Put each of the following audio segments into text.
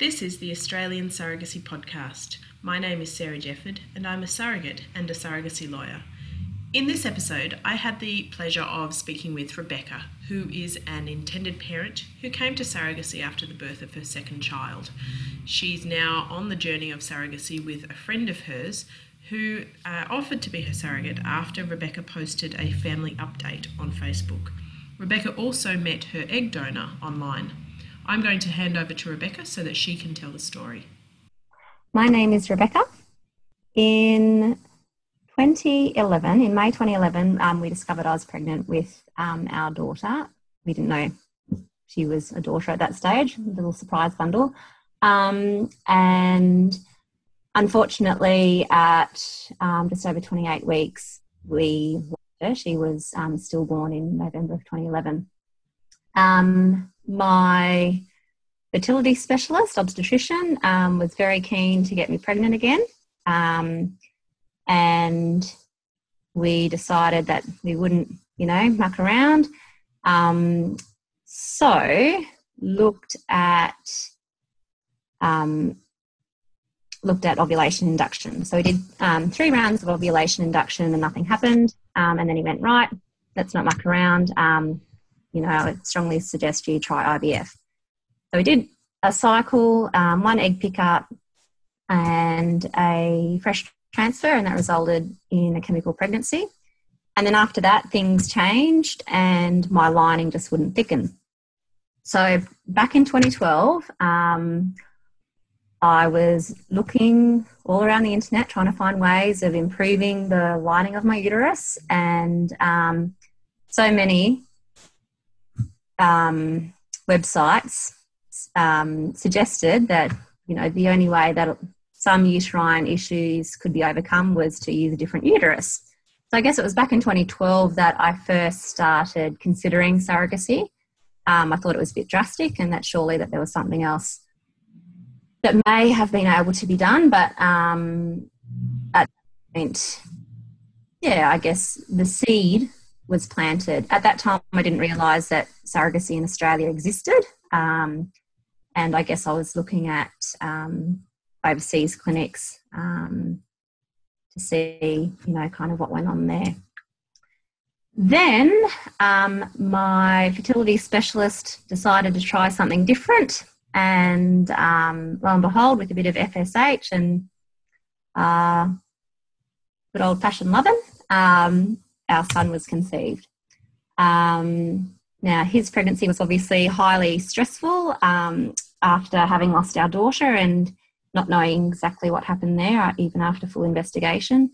This is the Australian Surrogacy Podcast. My name is Sarah Jefford, and I'm a surrogate and a surrogacy lawyer. In this episode, I had the pleasure of speaking with Rebecca, who is an intended parent who came to surrogacy after the birth of her second child. She's now on the journey of surrogacy with a friend of hers who uh, offered to be her surrogate after Rebecca posted a family update on Facebook. Rebecca also met her egg donor online. I'm going to hand over to Rebecca so that she can tell the story. My name is Rebecca. In 2011, in May 2011, um, we discovered I was pregnant with um, our daughter. We didn't know she was a daughter at that stage, a little surprise bundle. Um, and unfortunately, at um, just over 28 weeks, we lost her. She was um, stillborn in November of 2011. My fertility specialist, obstetrician, um, was very keen to get me pregnant again. Um, and we decided that we wouldn't, you know, muck around. Um, so looked at um, looked at ovulation induction. So we did um, three rounds of ovulation induction and nothing happened. Um, and then he went, right, let's not muck around. You know, I would strongly suggest you try IVF. So we did a cycle, um, one egg pickup, and a fresh transfer, and that resulted in a chemical pregnancy. And then after that, things changed, and my lining just wouldn't thicken. So back in 2012, um, I was looking all around the internet trying to find ways of improving the lining of my uterus, and um, so many um, websites um, suggested that you know the only way that some uterine issues could be overcome was to use a different uterus. So I guess it was back in 2012 that I first started considering surrogacy. Um, I thought it was a bit drastic, and that surely that there was something else that may have been able to be done, but um, at that point, yeah, I guess the seed was planted. At that time, I didn't realise that surrogacy in Australia existed. Um, and I guess I was looking at um, overseas clinics um, to see, you know, kind of what went on there. Then um, my fertility specialist decided to try something different, and um, lo and behold, with a bit of FSH and uh, good old fashioned loving, um, our son was conceived. Um, now, his pregnancy was obviously highly stressful um, after having lost our daughter and not knowing exactly what happened there, even after full investigation.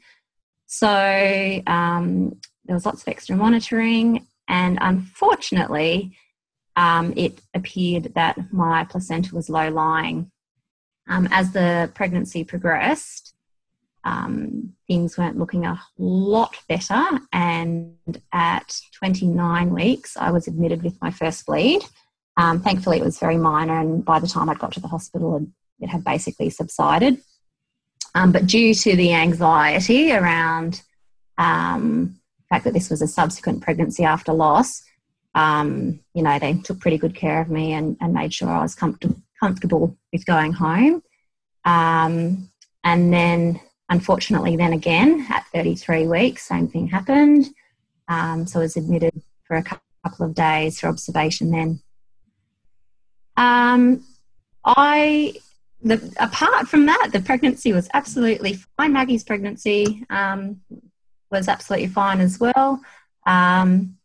So, um, there was lots of extra monitoring, and unfortunately, um, it appeared that my placenta was low lying. Um, as the pregnancy progressed, um, things weren't looking a lot better. And at 29 weeks, I was admitted with my first bleed. Um, thankfully, it was very minor, and by the time I'd got to the hospital, it had basically subsided. Um, but due to the anxiety around um, the fact that this was a subsequent pregnancy after loss, um, you know, they took pretty good care of me and, and made sure I was comfortable comfortable with going home. Um, and then Unfortunately, then again, at 33 weeks, same thing happened. Um, so I was admitted for a couple of days for observation then. Um, I, the, apart from that, the pregnancy was absolutely fine. Maggie's pregnancy um, was absolutely fine as well. Um,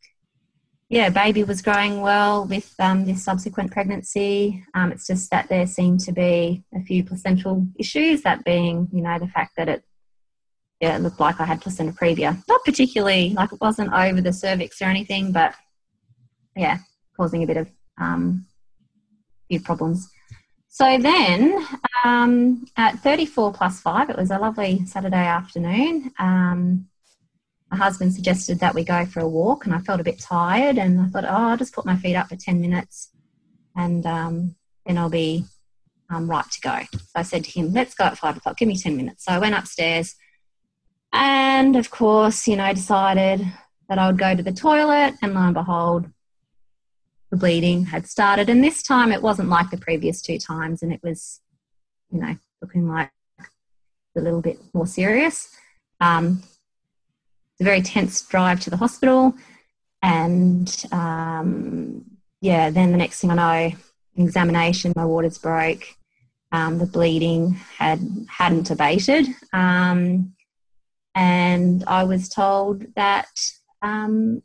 yeah, baby was growing well with um, this subsequent pregnancy. Um, it's just that there seemed to be a few placental issues, that being, you know, the fact that it, yeah, it looked like I had placenta previa. Not particularly, like it wasn't over the cervix or anything, but yeah, causing a bit of um, few problems. So then um, at 34 plus 5, it was a lovely Saturday afternoon. Um, my husband suggested that we go for a walk, and I felt a bit tired, and I thought, oh, I'll just put my feet up for 10 minutes and um, then I'll be um, right to go. So I said to him, let's go at five o'clock, give me 10 minutes. So I went upstairs and, of course, you know, decided that I would go to the toilet, and lo and behold, the bleeding had started. And this time it wasn't like the previous two times, and it was, you know, looking like a little bit more serious. Um, a very tense drive to the hospital, and um, yeah, then the next thing I know, examination, my waters broke. Um, the bleeding had hadn't abated, um, and I was told that um,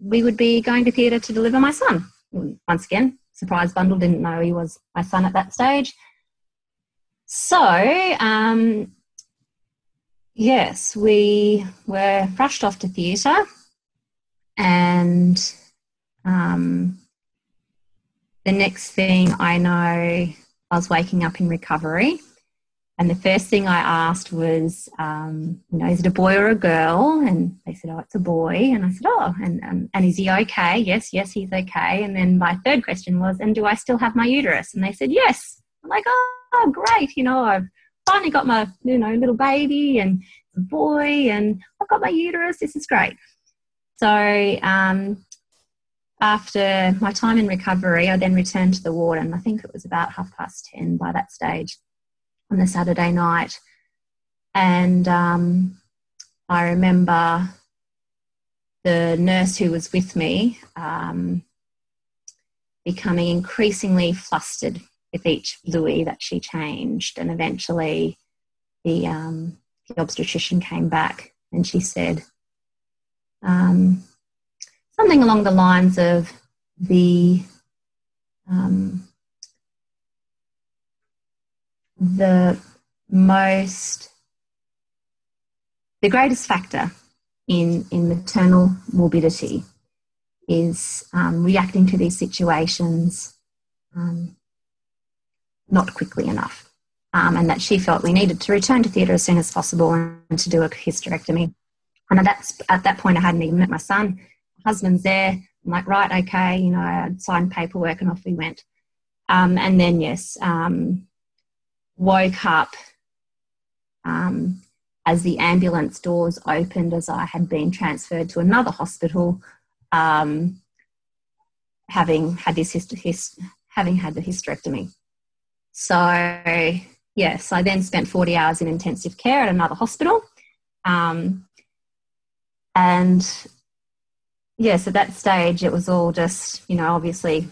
we would be going to theatre to deliver my son. Once again, surprise bundle didn't know he was my son at that stage. So, um, yes, we were rushed off to theatre, and um, the next thing I know, I was waking up in recovery. And the first thing I asked was, um, you know, is it a boy or a girl? And they said, oh, it's a boy. And I said, oh, and, um, and is he okay? Yes, yes, he's okay. And then my third question was, and do I still have my uterus? And they said, yes. I'm like, oh, great. You know, I've finally got my, you know, little baby and a boy and I've got my uterus. This is great. So um, after my time in recovery, I then returned to the ward, and I think it was about half past 10 by that stage on the Saturday night. And um, I remember the nurse who was with me um, becoming increasingly flustered with each Louis that she changed. And eventually, the, um, the obstetrician came back and she said, um, something along the lines of the um, the most the greatest factor in in maternal morbidity is um, reacting to these situations um, not quickly enough, um, and that she felt we needed to return to theatre as soon as possible and to do a hysterectomy. And at that, at that point, I hadn't even met my son My husband's there. I'm like, right, okay, you know, I signed paperwork and off we went. Um, and then, yes, um, woke up um, as the ambulance doors opened as I had been transferred to another hospital, um, having had this hist- having had the hysterectomy. So, yes, I then spent 40 hours in intensive care at another hospital. Um, and yes, at that stage, it was all just, you know, obviously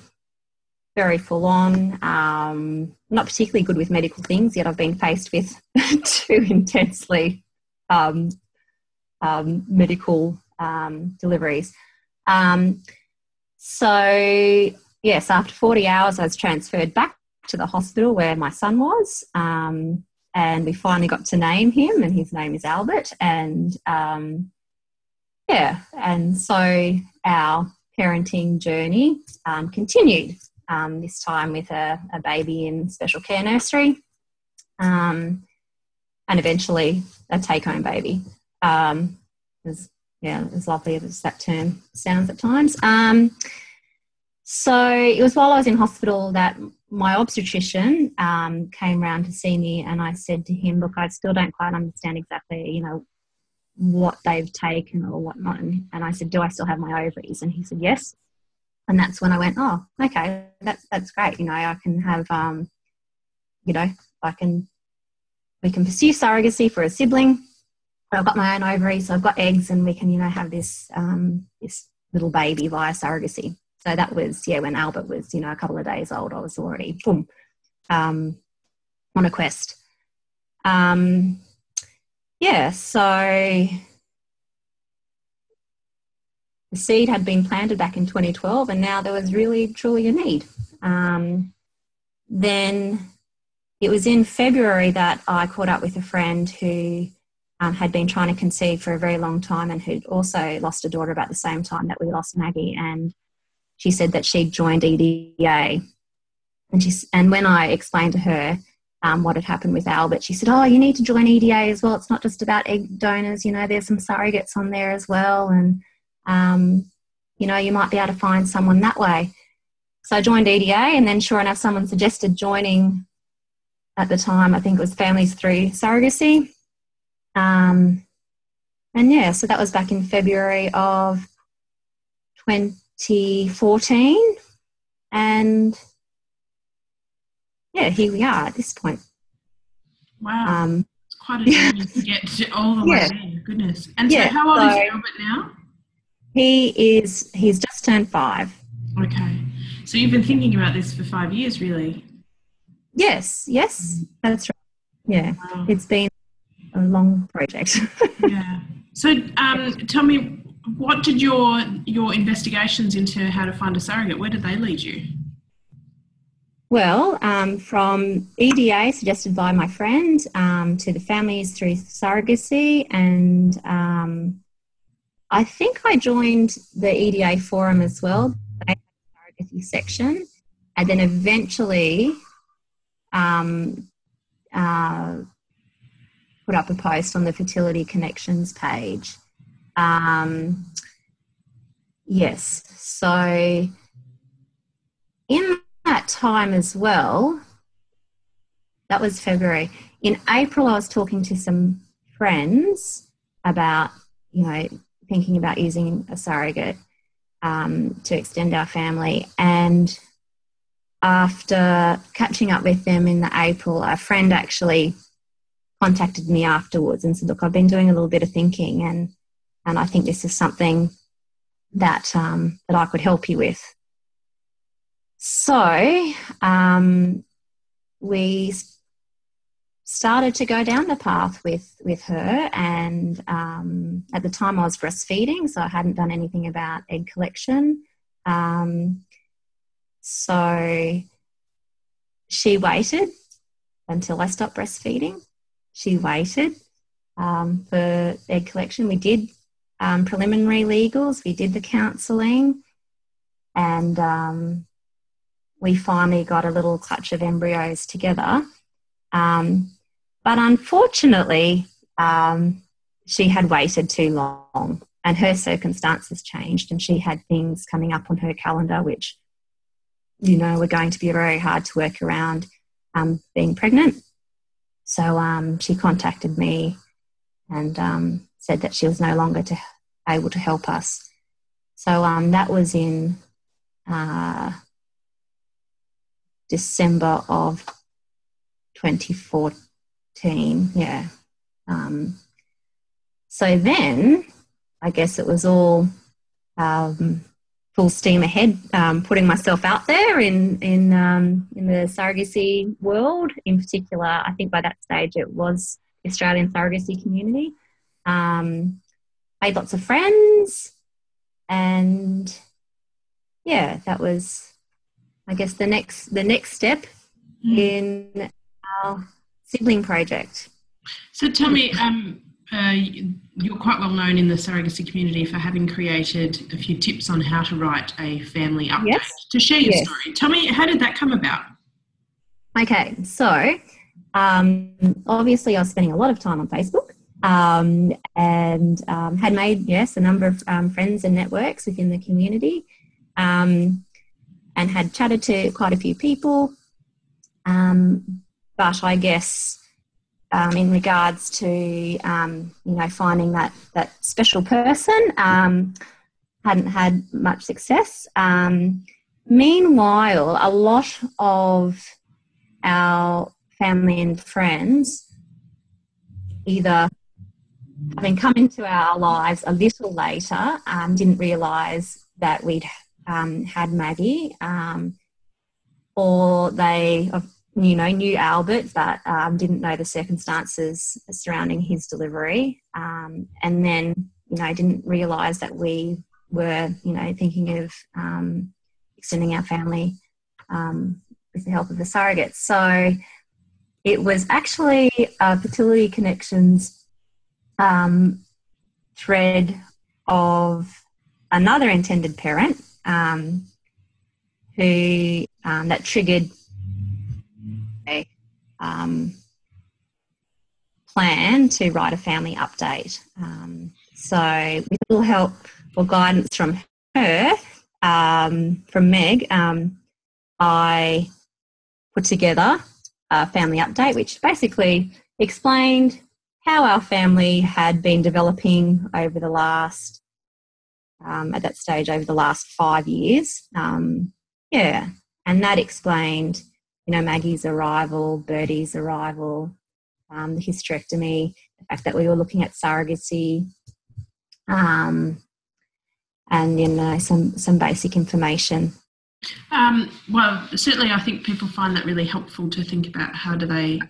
very full on. Um, not particularly good with medical things, yet I've been faced with two intensely um, um, medical um, deliveries. Um, so, yes, after 40 hours, I was transferred back to the hospital where my son was. Um, and we finally got to name him, and his name is Albert. And yeah, and so our parenting journey um, continued. Um, this time with a, a, baby in special care nursery, um, and eventually a take-home baby. Um, as, yeah, as lovely as that term sounds at times. Um, so it was while I was in hospital that my obstetrician um, came round to see me, and I said to him, "Look, I still don't quite understand exactly, you know, what they've taken or whatnot. And, and I said, Do I still have my ovaries? And he said, Yes. And that's when I went, Oh, okay, that's that's great. You know, I can have um, you know, I can we can pursue surrogacy for a sibling. I've got my own ovaries, so I've got eggs, and we can, you know, have this um, this little baby via surrogacy. So that was yeah, when Albert was, you know, a couple of days old, I was already boom um, on a quest. Um, yeah, so the seed had been planted back in 2012, and now there was really truly a need. Um, then it was in February that I caught up with a friend who um, had been trying to conceive for a very long time and who'd also lost a daughter about the same time that we lost Maggie. And she said that she'd joined EDA. And, she, and when I explained to her um, what had happened with Albert. She said, Oh, you need to join EDA as well. It's not just about egg donors, you know, there's some surrogates on there as well. And, um, you know, you might be able to find someone that way. So I joined EDA, and then sure enough, someone suggested joining at the time, I think it was Families Through Surrogacy. Um, and yeah, so that was back in February of 2014. and yeah, here we are at this point. Wow. Um, it's quite a journey to get to all the Yeah. way there. Goodness. And so how old is so- Albert now? he is he's just turned five. Okay. So you've been thinking about this for five years, really? Yes, yes, that's right. Yeah, Wow. it's been a long project. yeah. So um, tell me, what did your your investigations into how to find a surrogate? Where did they lead you? Well, um, from EDA suggested by my friend um, to the families through surrogacy, and um, I think I joined the EDA forum as well, surrogacy section, and then eventually um, uh, put up a post on the Fertility Connections page. Um, yes, so in that time as well, that was February. In April, I was talking to some friends about, you know, thinking about using a surrogate um, to extend our family. And after catching up with them in the April, a friend actually contacted me afterwards and said, "Look, I've been doing a little bit of thinking, and and I think this is something that um, that I could help you with." So um, we started to go down the path with with her, and um, at the time I was breastfeeding, so I hadn't done anything about egg collection. Um, so she waited until I stopped breastfeeding. She waited um, for egg collection. We did um, preliminary legals, we did the counselling, and um, we finally got a little clutch of embryos together. Um, but unfortunately, um, she had waited too long and her circumstances changed, and she had things coming up on her calendar which, you know, were going to be very hard to work around um, being pregnant. So um, she contacted me and said that she was no longer to, able to help us. So um, that was in uh, December of 2014. Yeah. Um, so then I guess it was all um, full steam ahead, um, putting myself out there in in um, in the surrogacy world. In particular, I think by that stage it was Australian surrogacy community. Um, made lots of friends, and yeah, that was, I guess, the next the next step in our sibling project. So tell me, um, uh, you're quite well known in the surrogacy community for having created a few tips on how to write a family update Yes. to share your Yes. story. Tell me, how did that come about? Okay, so um, obviously I was spending a lot of time on Facebook um, and um, had made, yes, a number of um, friends and networks within the community um, and had chatted to quite a few people. Um, but I guess um, in regards to, you know, finding that, that special person, hadn't had much success. Meanwhile, a lot of our family and friends either having come into our lives a little later um, didn't realise that we'd um, had Maggie, um, or they you know knew Albert but um, didn't know the circumstances surrounding his delivery, um, and then you know didn't realise that we were you know thinking of um, extending our family with the help of the surrogates. So it was actually a fertility connections um, thread of another intended parent um, who um, that triggered a um, plan to write a family update. Um, so with a little help or guidance from her, um, from Meg, I put together a family update, which basically explained how our family had been developing over the last, um, at that stage, over the last five years. Um, Yeah. And that explained, you know, Maggie's arrival, Birdie's arrival, um, the hysterectomy, the fact that we were looking at surrogacy, um, and you know some some basic information. Um, well, certainly, I think people find that really helpful to think about how do they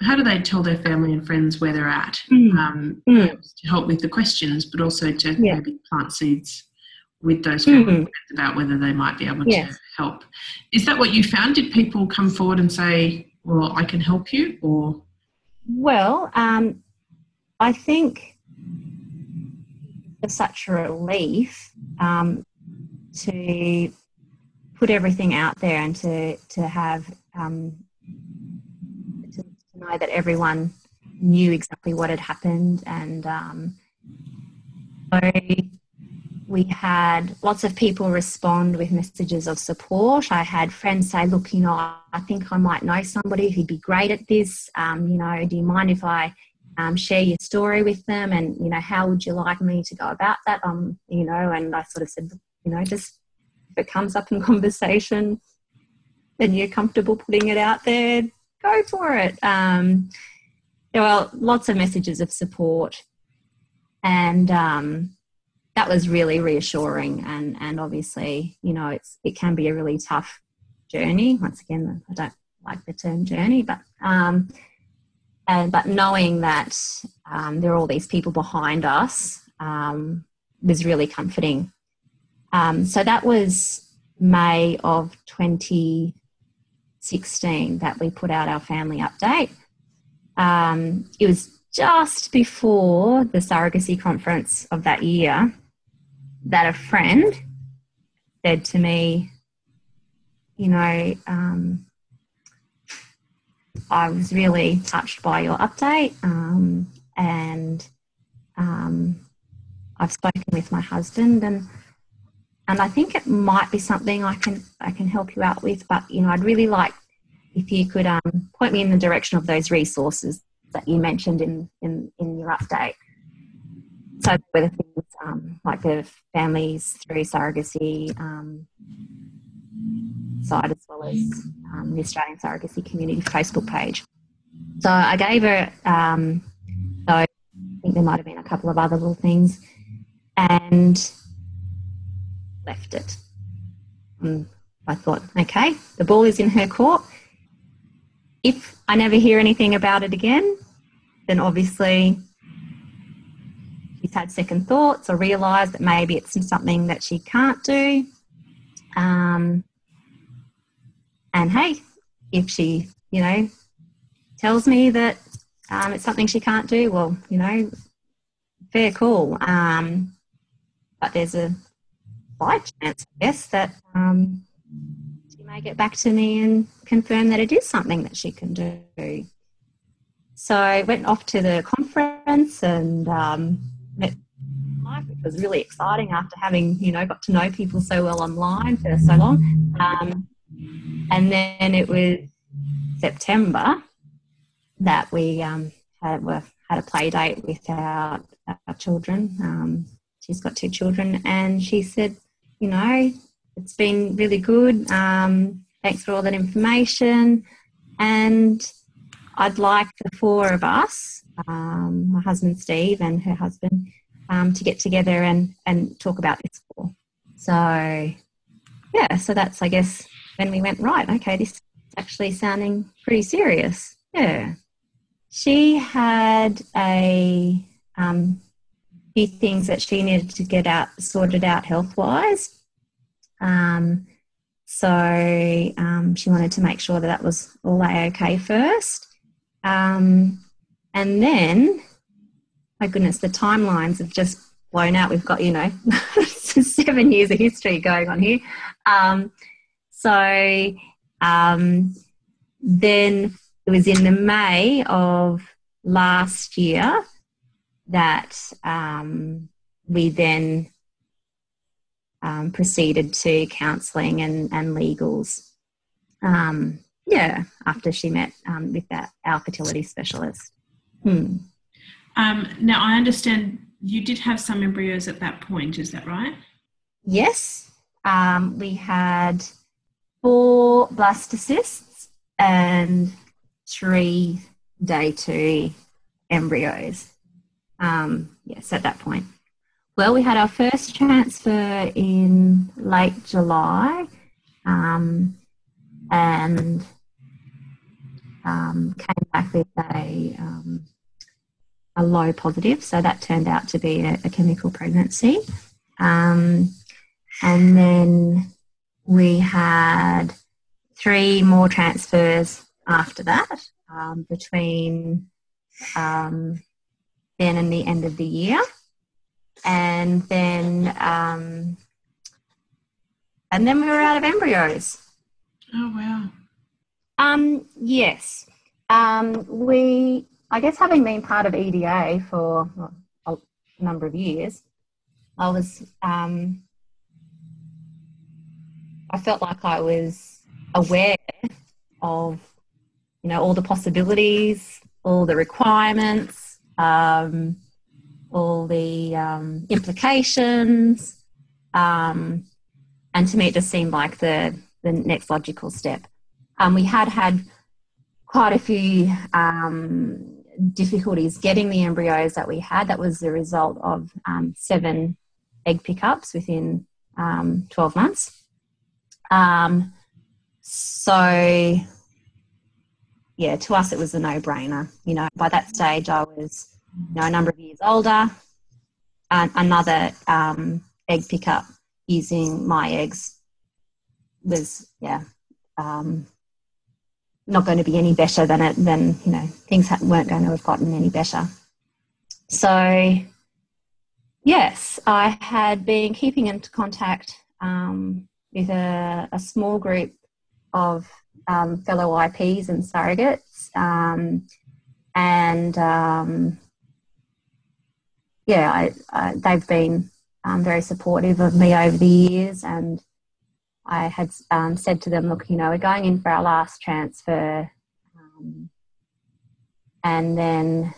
how do they tell their family and friends where they're at mm. Um, mm. to help with the questions, but also to yeah. maybe plant seeds with those mm. about whether they might be able yes. to help. Is that what you found? Did people come forward and say, "Well, I can help you," or? Well, um, I think it's such a relief um, to put everything out there and to to have um, know that everyone knew exactly what had happened and um, so we had lots of people respond with messages of support. I had friends say, "Look, you know, I think I might know somebody who'd be great at this. Um, you know, do you mind if I um, share your story with them? And you know, how would you like me to go about that? Um, you know, and I sort of said, you know, just if it comes up in conversation, and you're comfortable putting it out there, go for it. Um, there were lots of messages of support, and um, that was really reassuring. And and obviously you know it's it can be a really tough journey. Once again i don't like the term journey but um and but knowing that um, there are all these people behind us um, was really comforting. Um, so that was may of 2016 that we put out our family update. Um, it was just before the surrogacy conference of that year that a friend said to me, you know, um, I was really touched by your update, um, and um, I've spoken with my husband, and and I think it might be something I can I can help you out with. But you know, I'd really like if you could um, point me in the direction of those resources that you mentioned in in, in your update. So whether things um, like the families through surrogacy um, side as well as um, the Australian Surrogacy Community Facebook page. So I gave her, um, so I think there might have been a couple of other little things, and left it. And I thought, okay, the ball is in her court. If I never hear anything about it again, then obviously she's had second thoughts or realised that maybe it's something that she can't do. Um, and hey, if she, you know, tells me that um, it's something she can't do, well, you know, fair call. Um, but there's a slight chance, I guess, that um, she may get back to me and confirm that it is something that she can do. So I went off to the conference and um, met life, which was really exciting after having, you know, got to know people so well online for so long. Um, and then it was September that we um, had, were, had a play date with our, our children. Um, she's got two children, and she said, you know, it's been really good. Um, thanks for all that information. And I'd like the four of us um, my husband Steve and her husband um, to get together and, and talk about this for. So, yeah, so that's, I guess, when we went, right, okay, this is actually sounding pretty serious. Yeah. She had a um, few things that she needed to get out sorted out health wise. Um, so um, she wanted to make sure that that was all a okay first. Um, and then, my goodness, the timelines have just blown out. We've got, you know, seven years of history going on here. Um, so um, then it was in the May of last year that um, we then um, proceeded to counselling and, and legals. Um, yeah, after she met um, with that, our fertility specialist. Hmm. Um, now, I understand you did have some embryos at that point, is that right? Yes. Um, we had four blastocysts and three day two embryos. Um, yes, at that point. Well, we had our first transfer in late July um, and um, came back with a, um, a low positive, so that turned out to be a, a chemical pregnancy. Um, and then we had three more transfers after that um, between um, then and the end of the year. And then, um, and then we were out of embryos. Oh, wow. Um, yes. Um, we, I guess, having been part of EDA for well, a number of years, I was, um, I felt like I was aware of, you know, all the possibilities, all the requirements, um, all the um, implications, um, and to me, it just seemed like the the next logical step. Um, we had had quite a few um, difficulties getting the embryos that we had. That was the result of um, seven egg pickups within um, 12 months. So, yeah, to us it was a no-brainer. You know, by that stage I was, you know, a number of years older. And another um, egg pickup using my eggs was, yeah, um, not going to be any better than it. Than you know, things weren't going to have gotten any better. So, yes, I had been keeping in contact um, with a, a small group of um, fellow IPs and surrogates. Um, and um, yeah, I, I, they've been um, very supportive of me over the years. And I had um, said to them, look, you know, we're going in for our last transfer. Um, and then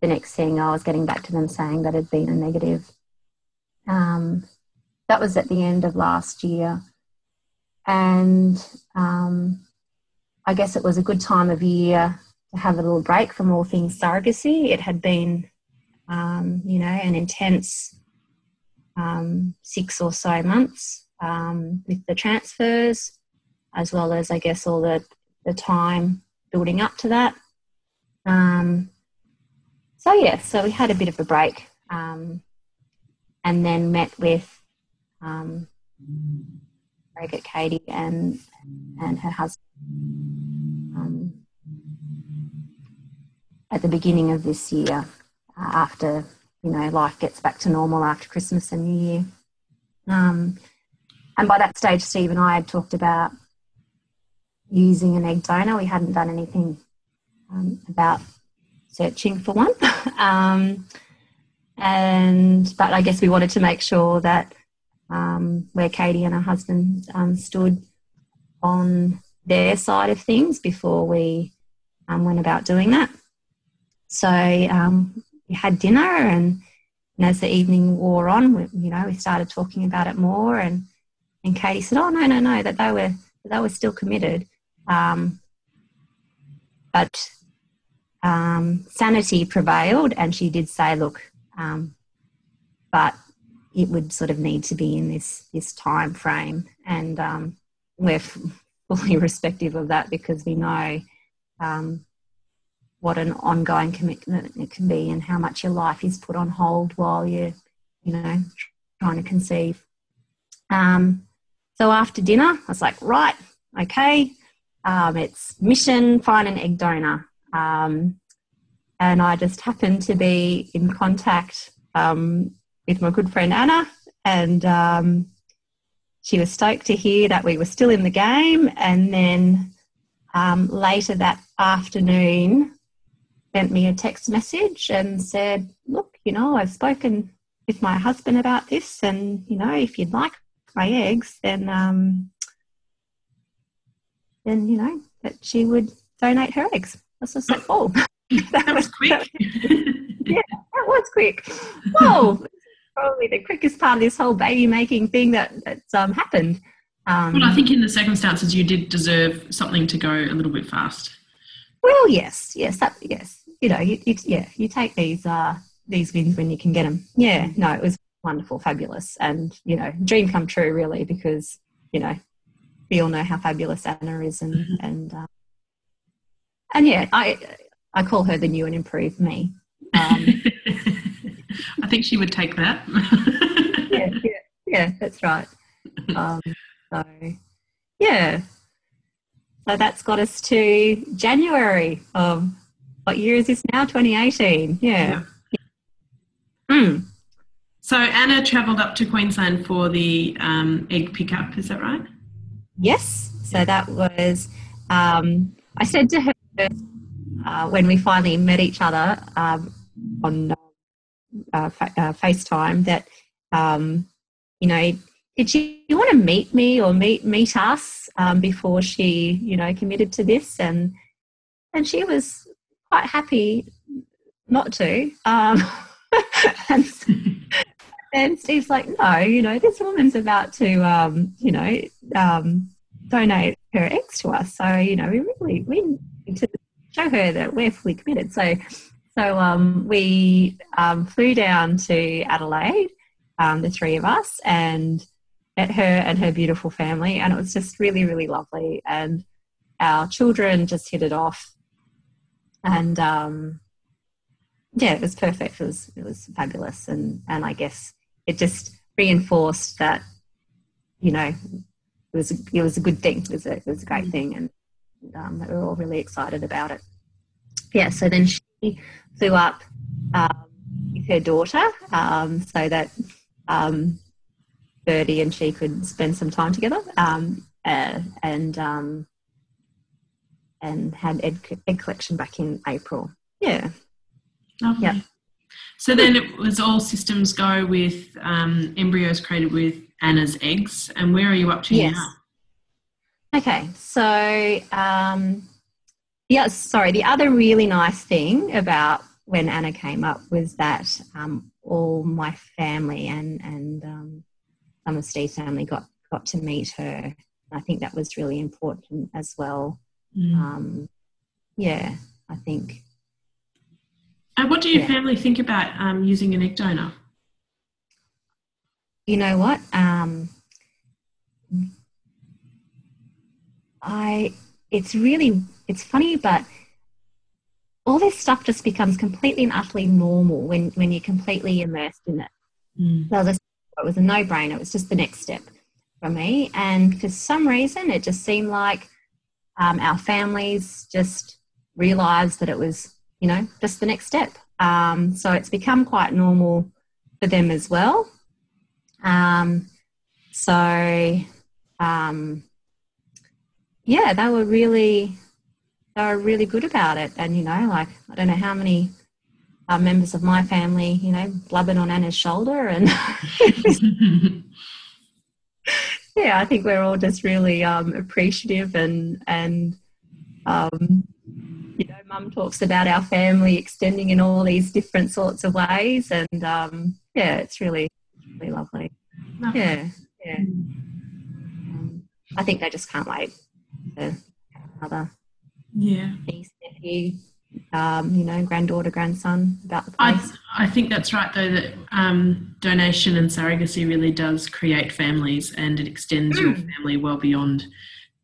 the next thing I was getting back to them saying that had been a negative. that was at the end of last year and um, I guess it was a good time of year to have a little break from all things surrogacy. It had been, um, you know, an intense um, six or so months um, with the transfers, as well as, I guess, all the, the time building up to that. Um, so, yeah, so we had a bit of a break um, and then met with surrogate Katy and and her husband um, at the beginning of this year, uh, after you know life gets back to normal after Christmas and New Year. Um, and by that stage, Steve and I had talked about using an egg donor. We hadn't done anything um, about searching for one. um, and but I guess we wanted to make sure that um, where Katy and her husband um, stood on their side of things before we um, went about doing that. So um, we had dinner, and, and, as the evening wore on, we, you know, we started talking about it more. And and Katy said, "Oh no, no, no, that they were that they were still committed, um, but." Um, sanity prevailed, and she did say, "Look, but it would sort of need to be in this this time frame, and um, we're fully respective of that because we know um, what an ongoing commitment it can be, and how much your life is put on hold while you're, you know, trying to conceive. Um, so after dinner, I was like, right, okay, um, it's mission find an egg donor. Um, and I just happened to be in contact um, with my good friend Anna, and um, she was stoked to hear that we were still in the game. And then um, later that afternoon, sent me a text message and said, "Look, you know, I've spoken with my husband about this, and you know, if you'd like my eggs, then um, then you know that she would donate her eggs." I was just like, "Oh, that, that was quick." Yeah, that was quick. Whoa, probably the quickest part of this whole baby making thing that that's um, happened. Um, well, I think in the circumstances you did deserve something to go a little bit fast. Well, yes, yes, that, yes. You know, you, you, yeah, you take these uh, these wins when you can get them. Yeah, no, it was wonderful, fabulous, and you know, dream come true, really, because you know, we all know how fabulous Anna is, and Mhm. and uh, and yeah, I I call her the new and improved me. Um, I think she would take that. yeah, yeah, yeah, that's right. Um, so, yeah. So that's got us to January of what year is this now? 2018. Yeah. Mm. So Anna travelled up to Queensland for the um, egg pickup. Is that right? Yes. So that was, um, I said to her uh, when we finally met each other um, on uh, uh, FaceTime that, um, you know, did you want to meet me or meet meet us um, before she, you know, committed to this? And and she was quite happy not to. Um, and, and Steve's like, no, you know, this woman's about to, um, you know, um, donate her eggs to us. So, you know, we really we need to show her that we're fully committed. So, so um, we um, flew down to Adelaide, um, the three of us, and met her and her beautiful family, and it was just really, really lovely. And our children just hit it off, and um, yeah, it was perfect. It was it was fabulous, and and I guess it just reinforced that you know it was a, it was a good thing. It was a, it was a great thing, and um, we were all really excited about it. Yeah, so then she flew up um, with her daughter um, so that um, Birdie and she could spend some time together, um, uh, and um, and had egg, egg collection back in April. Yeah, Lovely. Yeah. So then it was all systems go with um, embryos created with Anna's eggs. And where are you up to Yes. now? Okay, so um, yeah, sorry. The other really nice thing about when Anna came up was that um, all my family and and um, some of Steve's family got got to meet her. I think that was really important as well. Mm. Um, yeah, I think And what do your yeah. family think about um, using an egg donor? you know what um, I it's really it's funny, but all this stuff just becomes completely and utterly normal when when you're completely immersed in it. Mm. So this, it was a no brainer. It was just the next step for me. And for some reason, it just seemed like um, our families just realised that it was, you know, just the next step. Um, so it's become quite normal for them as well. Um, so, um, yeah, they were really, were really good about it. And you know, like I don't know how many uh, members of my family, you know, blubbered on Anna's shoulder. And yeah, I think we're all just really um, appreciative and, and, um, you know, mum talks about our family extending in all these different sorts of ways. And um, yeah, it's really, really lovely. Lovely. Yeah, yeah. Um, I think they just can't wait to have another Yeah. niece, nephew, um, you know, granddaughter, grandson about the I, place. I think that's right, though, that um, donation and surrogacy really does create families and it extends your Mm. family well beyond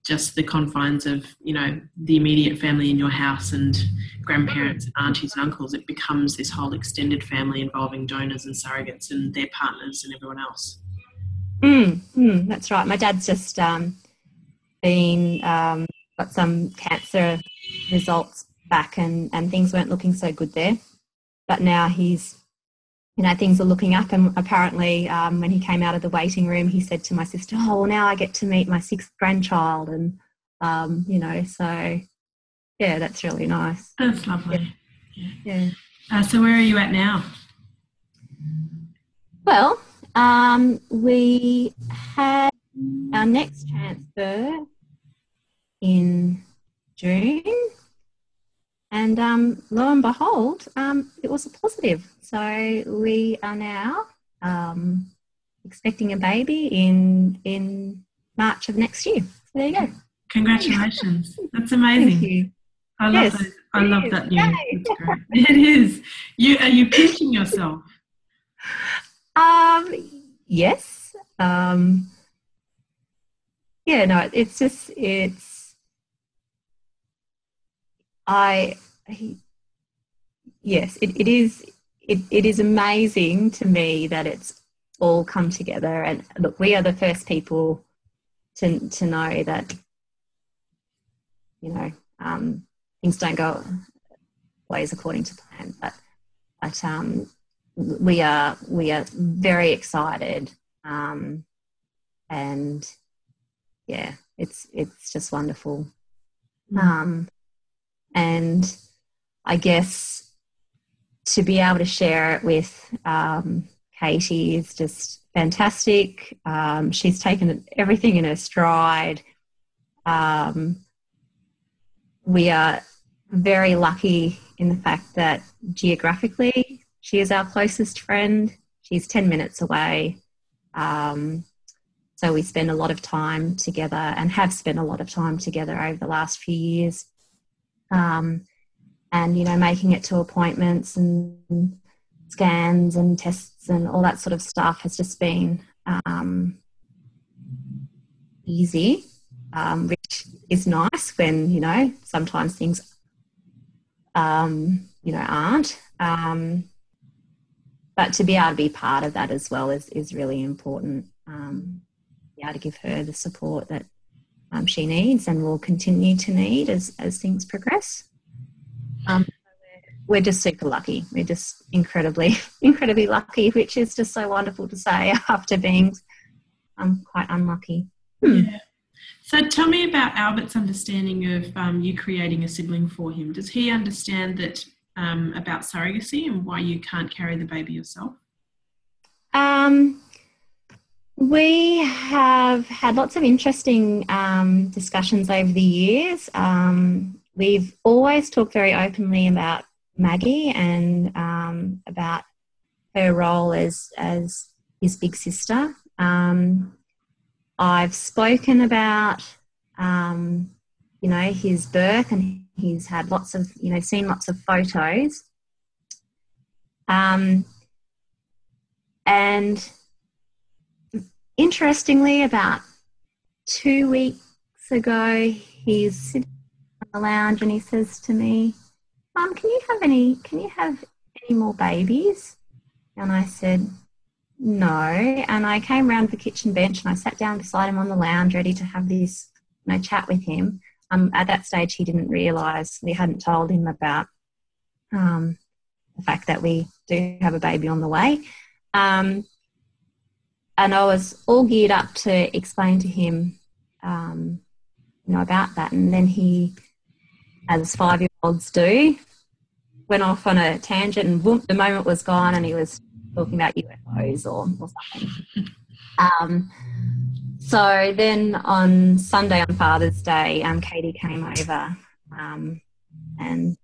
just the confines of, you know, the immediate family in your house and grandparents, aunties, and uncles. It becomes this whole extended family involving donors and surrogates and their partners and everyone else. Mm, mm, that's right. My dad's just um, been um, got some cancer results back, and and things weren't looking so good there. But now he's, you know, things are looking up. And apparently, um, when he came out of the waiting room, he said to my sister, "Oh, well, now I get to meet my sixth grandchild," and um, you know, so yeah, that's really nice. That's lovely. Yeah. Uh, so, where are you at now? Well, um, we had our next transfer in June, and um, lo and behold, um, it was a positive. So we are now um, expecting a baby in in March of next year. So there you go. Congratulations. That's amazing. Thank you. I love Yes, those. I love is. that news. Yay. It's great. It is. You are you pinching yourself? Um, yes. Um, yeah, no, it's just, it's, I, he, yes, it, it is, it, it is amazing to me that it's all come together. And look, we are the first people to, to know that, you know, um, things don't go always according to plan, but, but, um, we are we are very excited um, and yeah it's it's just wonderful Mm. um, and i guess to be able to share it with um, Katy is just fantastic um, she's taken everything in her stride um, we are very lucky in the fact that geographically she is our closest friend. She's 10 minutes away. Um, so we spend a lot of time together and have spent a lot of time together over the last few years. Um, and, you know, making it to appointments and scans and tests and all that sort of stuff has just been um, easy, um, which is nice when, you know, sometimes things, um, you know, aren't. Um, but to be able to be part of that as well is, is really important. Um, be able to give her the support that um, she needs and will continue to need as, as things progress. Um, we're just super lucky. We're just incredibly, incredibly lucky, which is just so wonderful to say after being um, quite unlucky. Hmm. Yeah. So tell me about Albert's understanding of um, you creating a sibling for him. Does he understand that um, about surrogacy and why you can't carry the baby yourself? Um, we have had lots of interesting um, discussions over the years. Um, we've always talked very openly about Maggie and um, about her role as as his big sister. Um, I've spoken about um, you know his birth and he's had lots of you know seen lots of photos. Um, and interestingly, about two weeks ago, he's sitting on the lounge and he says to me, "Mum, can you have any? Can you have any more babies?" And I said, "No." And I came round the kitchen bench and I sat down beside him on the lounge, ready to have this you know, chat with him. Um, at that stage, he didn't realise we hadn't told him about um, the fact that we do have a baby on the way. Um, and I was all geared up to explain to him, um, you know, about that. And then he, as five-year-olds do, went off on a tangent, and boom, the moment was gone, and he was talking about UFOs or, or something. Um, so then on Sunday, on Father's Day, um, Katy came over, um, and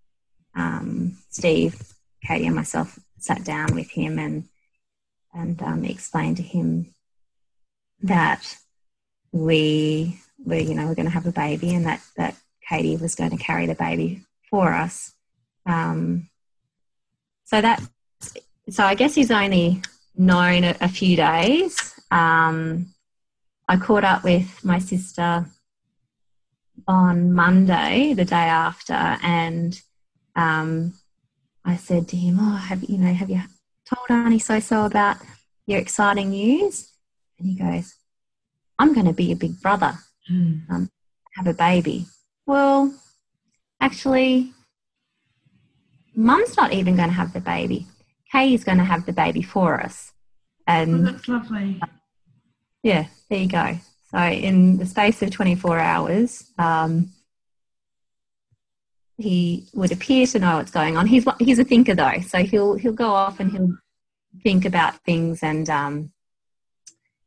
um, Steve, Katy, and myself sat down with him and and um, explained to him that we were, you know, we're going to have a baby, and that that Katy was going to carry the baby for us. Um, so that, so I guess he's only known a, a few days. Um, I caught up with my sister on Monday, the day after, and um, I said to him, "Oh, have you know, have you told Auntie so so about your exciting news?" And he goes, "I'm going to be a big brother, Mm. have a baby." Well, actually, Mum's not even going to have the baby. Katy's going to have the baby for us, Oh, and that's lovely. yeah, there you go. So in the space of 24 hours, um, he would appear to know what's going on. He's he's a thinker though, so he'll he'll go off and he'll think about things and um,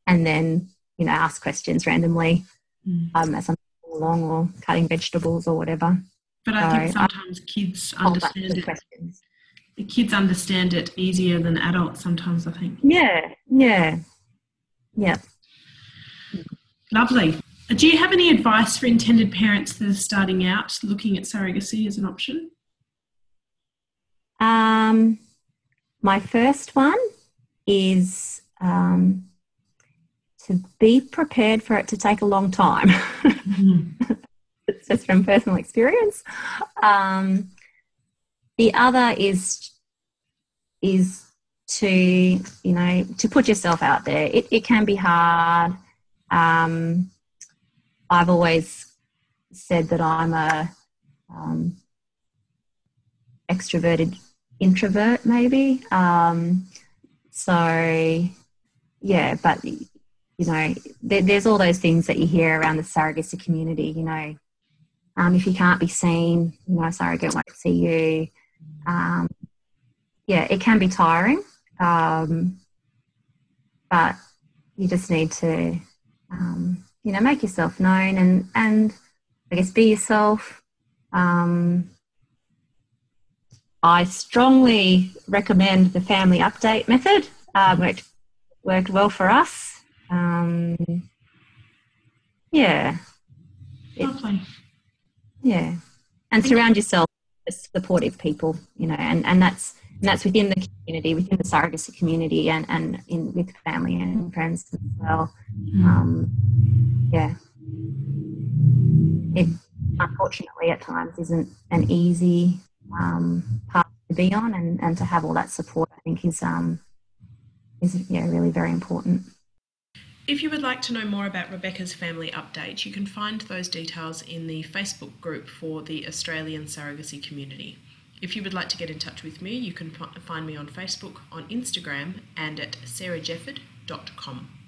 and then you know ask questions randomly Mm. um, as I'm along or cutting vegetables or whatever. But I think I- sometimes kids understand it. questions. The kids understand it easier than adults sometimes. I think. Yeah, yeah, yeah. Lovely. Do you have any advice for intended parents that are starting out looking at surrogacy as an option? Um, my first one is um, to be prepared for it to take a long time. Mm-hmm. it's just from personal experience. Um, the other is is to you know to put yourself out there. It, it can be hard. Um, I've always said that I'm a um, extroverted introvert, maybe. Um, so yeah, but you know, there, there's all those things that you hear around the surrogacy community. You know, um, if you can't be seen, you know, a surrogate won't see you. Um, yeah, it can be tiring, um, but you just need to, um, you know, make yourself known and and I guess be yourself. Um, I strongly recommend the family update method, uh, which worked well for us. Um, yeah. Lovely. yeah. And surround yourself with supportive people, you know, and, and that's and that's within the community, within the surrogacy community and, and in with family and friends as well. Mm. Um, yeah. It unfortunately at times isn't an easy um, path to be on and, and to have all that support I think is um is yeah really very important. If you would like to know more about Rebecca's family update, you can find those details in the Facebook group for the Australian surrogacy community. If you would like to get in touch with me, you can find me on Facebook, on Instagram, and at sarahjefford.com.